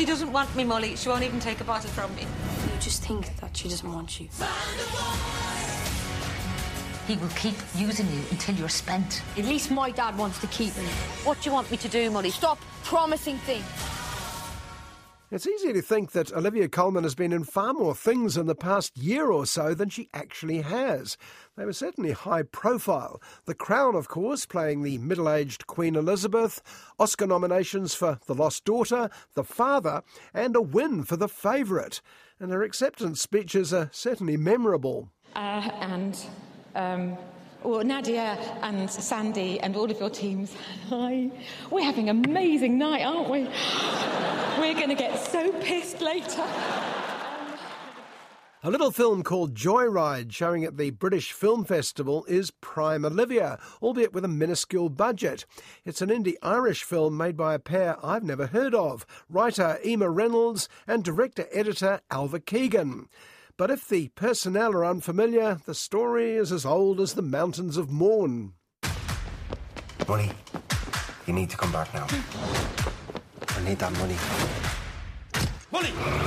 She doesn't want me, Mully. She won't even take a bottle from me. You just think that she doesn't want you. He will keep using you until you're spent. At least my dad wants to keep me. What do you want me to do, Mully? Stop promising things. It's easy to think that Olivia Colman has been in far more things in the past year or so than she actually has. They were certainly high profile. The Crown, of course, playing the middle aged Queen Elizabeth, Oscar nominations for The Lost Daughter, The Father, and a win for The Favourite. And her acceptance speeches are certainly memorable. Uh, and um, well, Nadia and Sandy and all of your teams, hi. We're having an amazing night, aren't we? We're going to get so pissed later. A little film called Joyride, showing at the British Film Festival, is Prime Olivia, albeit with a minuscule budget. It's an indie Irish film made by a pair I've never heard of writer Emer Reynolds and director editor Ailbhe Keogan. But if the personnel are unfamiliar, the story is as old as the mountains of Mourne. Money. You need to come back now. I need that money. Money!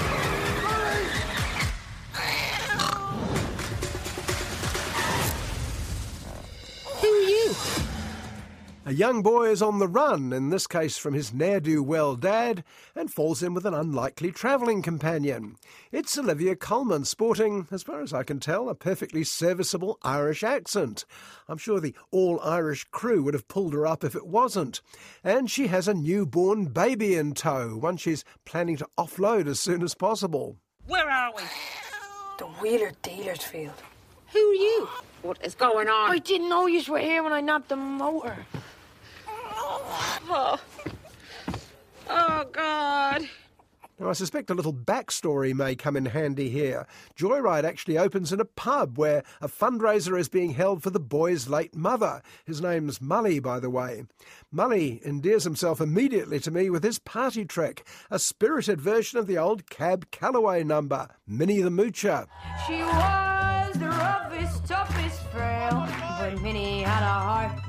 A young boy is on the run, in this case from his ne'er do well dad, and falls in with an unlikely travelling companion. It's Olivia Colman, sporting, as far as I can tell, a perfectly serviceable Irish accent. I'm sure the all Irish crew would have pulled her up if it wasn't. And she has a newborn baby in tow, one she's planning to offload as soon as possible. Where are we? The Wheeler Dealers Field. Who are you? What is going on? I didn't know you were here when I nabbed the motor. Oh, oh God. Now, I suspect a little backstory may come in handy here. Joyride actually opens in a pub where a fundraiser is being held for the boy's late mother. His name's Mully, by the way. Mully endears himself immediately to me with his party trick, a spirited version of the old Cab Calloway number, Minnie the Moocher. She was the roughest, toughest frail, but Minnie had a heart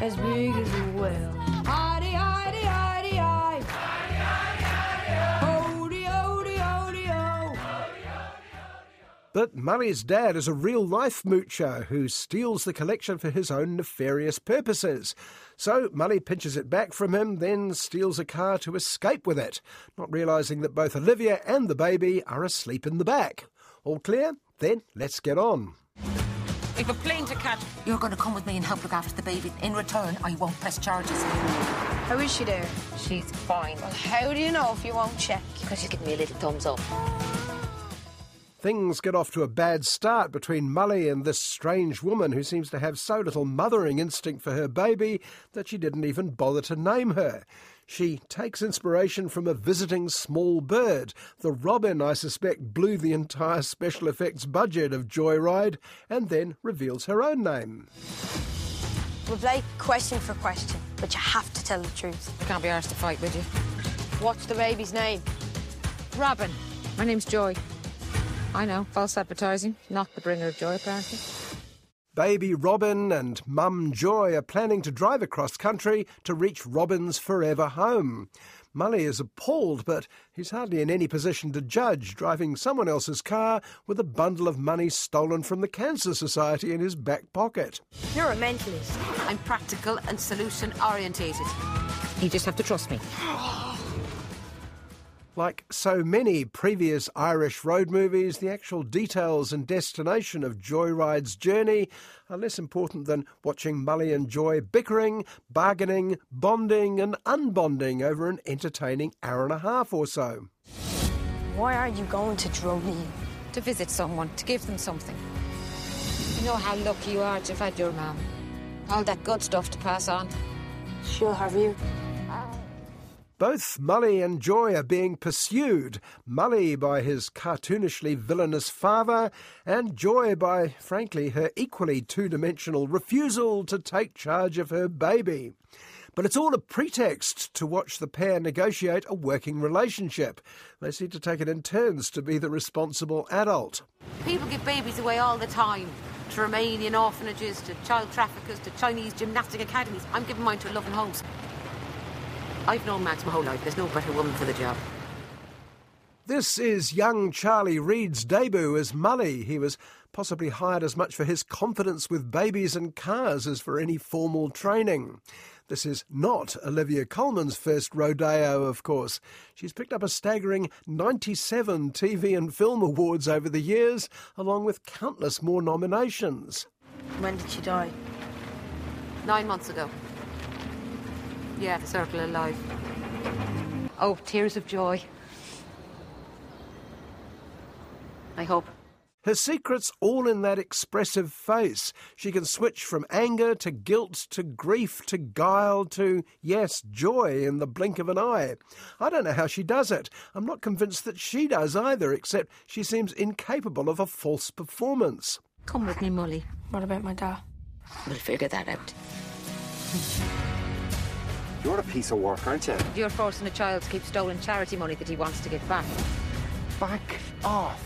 as big as a whale. But Mully's dad is a real life moocher who steals the collection for his own nefarious purposes. So Mully pinches it back from him, then steals a car to escape with it, not realising that both Olivia and the baby are asleep in the back. All clear? Then let's get on. We've a plane to catch. You're going to come with me and help look after the baby. In return, I won't press charges. How is she there? She's fine. Well, how do you know if you won't check? Because you give me a little thumbs up. Things get off to a bad start between Mully and this strange woman who seems to have so little mothering instinct for her baby that she didn't even bother to name her. She takes inspiration from a visiting small bird. The robin, I suspect, blew the entire special effects budget of Joyride and then reveals her own name. We'll play question for question, but you have to tell the truth. I can't be arsed to fight with you. What's the baby's name? Robin. My name's Joy. I know, false advertising. Not the bringer of joy, apparently. Baby Robin and Mum Joy are planning to drive across country to reach Robin's forever home. Mully is appalled, but he's hardly in any position to judge, driving someone else's car with a bundle of money stolen from the Cancer Society in his back pocket. You're a mentalist. I'm practical and solution orientated. You just have to trust me. Like so many previous Irish road movies, the actual details and destination of Joyride's journey are less important than watching Mully and Joy bickering, bargaining, bonding, and unbonding over an entertaining hour and a half or so. Why are you going to Drogheda? To visit someone, to give them something. You know how lucky you are to have had your mum. All that good stuff to pass on. She'll have you. Both Mully and Joy are being pursued. Mully by his cartoonishly villainous father, and Joy by, frankly, her equally two dimensional refusal to take charge of her baby. But it's all a pretext to watch the pair negotiate a working relationship. They seem to take it in turns to be the responsible adult. People give babies away all the time. To Romanian orphanages, to child traffickers, to Chinese gymnastic academies. I'm giving mine to a loving host. I've known Max my whole life. There's no better woman for the job. This is young Charlie Reid's debut as Mully. He was possibly hired as much for his confidence with babies and cars as for any formal training. This is not Olivia Colman's first rodeo, of course. She's picked up a staggering 97 TV and film awards over the years, along with countless more nominations. When did she die? Nine months ago. Yeah, the circle of life. Oh, tears of joy. I hope. Her secret's all in that expressive face. She can switch from anger to guilt to grief to guile to, yes, joy in the blink of an eye. I don't know how she does it. I'm not convinced that she does either, except she seems incapable of a false performance. Come with me, Mully. What about my dad? We'll figure that out. You're a piece of work, aren't you? You're forcing a child to keep stolen charity money that he wants to give back. Back off.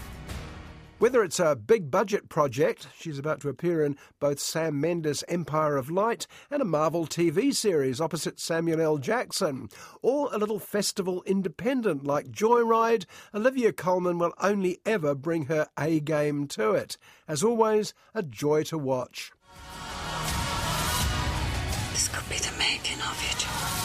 Whether it's a big budget project, she's about to appear in both Sam Mendes' Empire of Light and a Marvel TV series opposite Samuel L. Jackson, or a little festival independent like Joyride, Olivia Colman will only ever bring her A game to it. As always, a joy to watch. Making of you, Joy.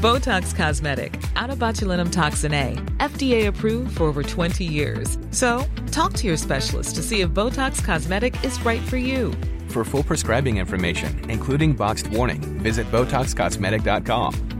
Botox Cosmetic, out of botulinum toxin A, FDA approved for over 20 years. So, talk to your specialist to see if Botox Cosmetic is right for you. For full prescribing information, including boxed warning, visit BotoxCosmetic.com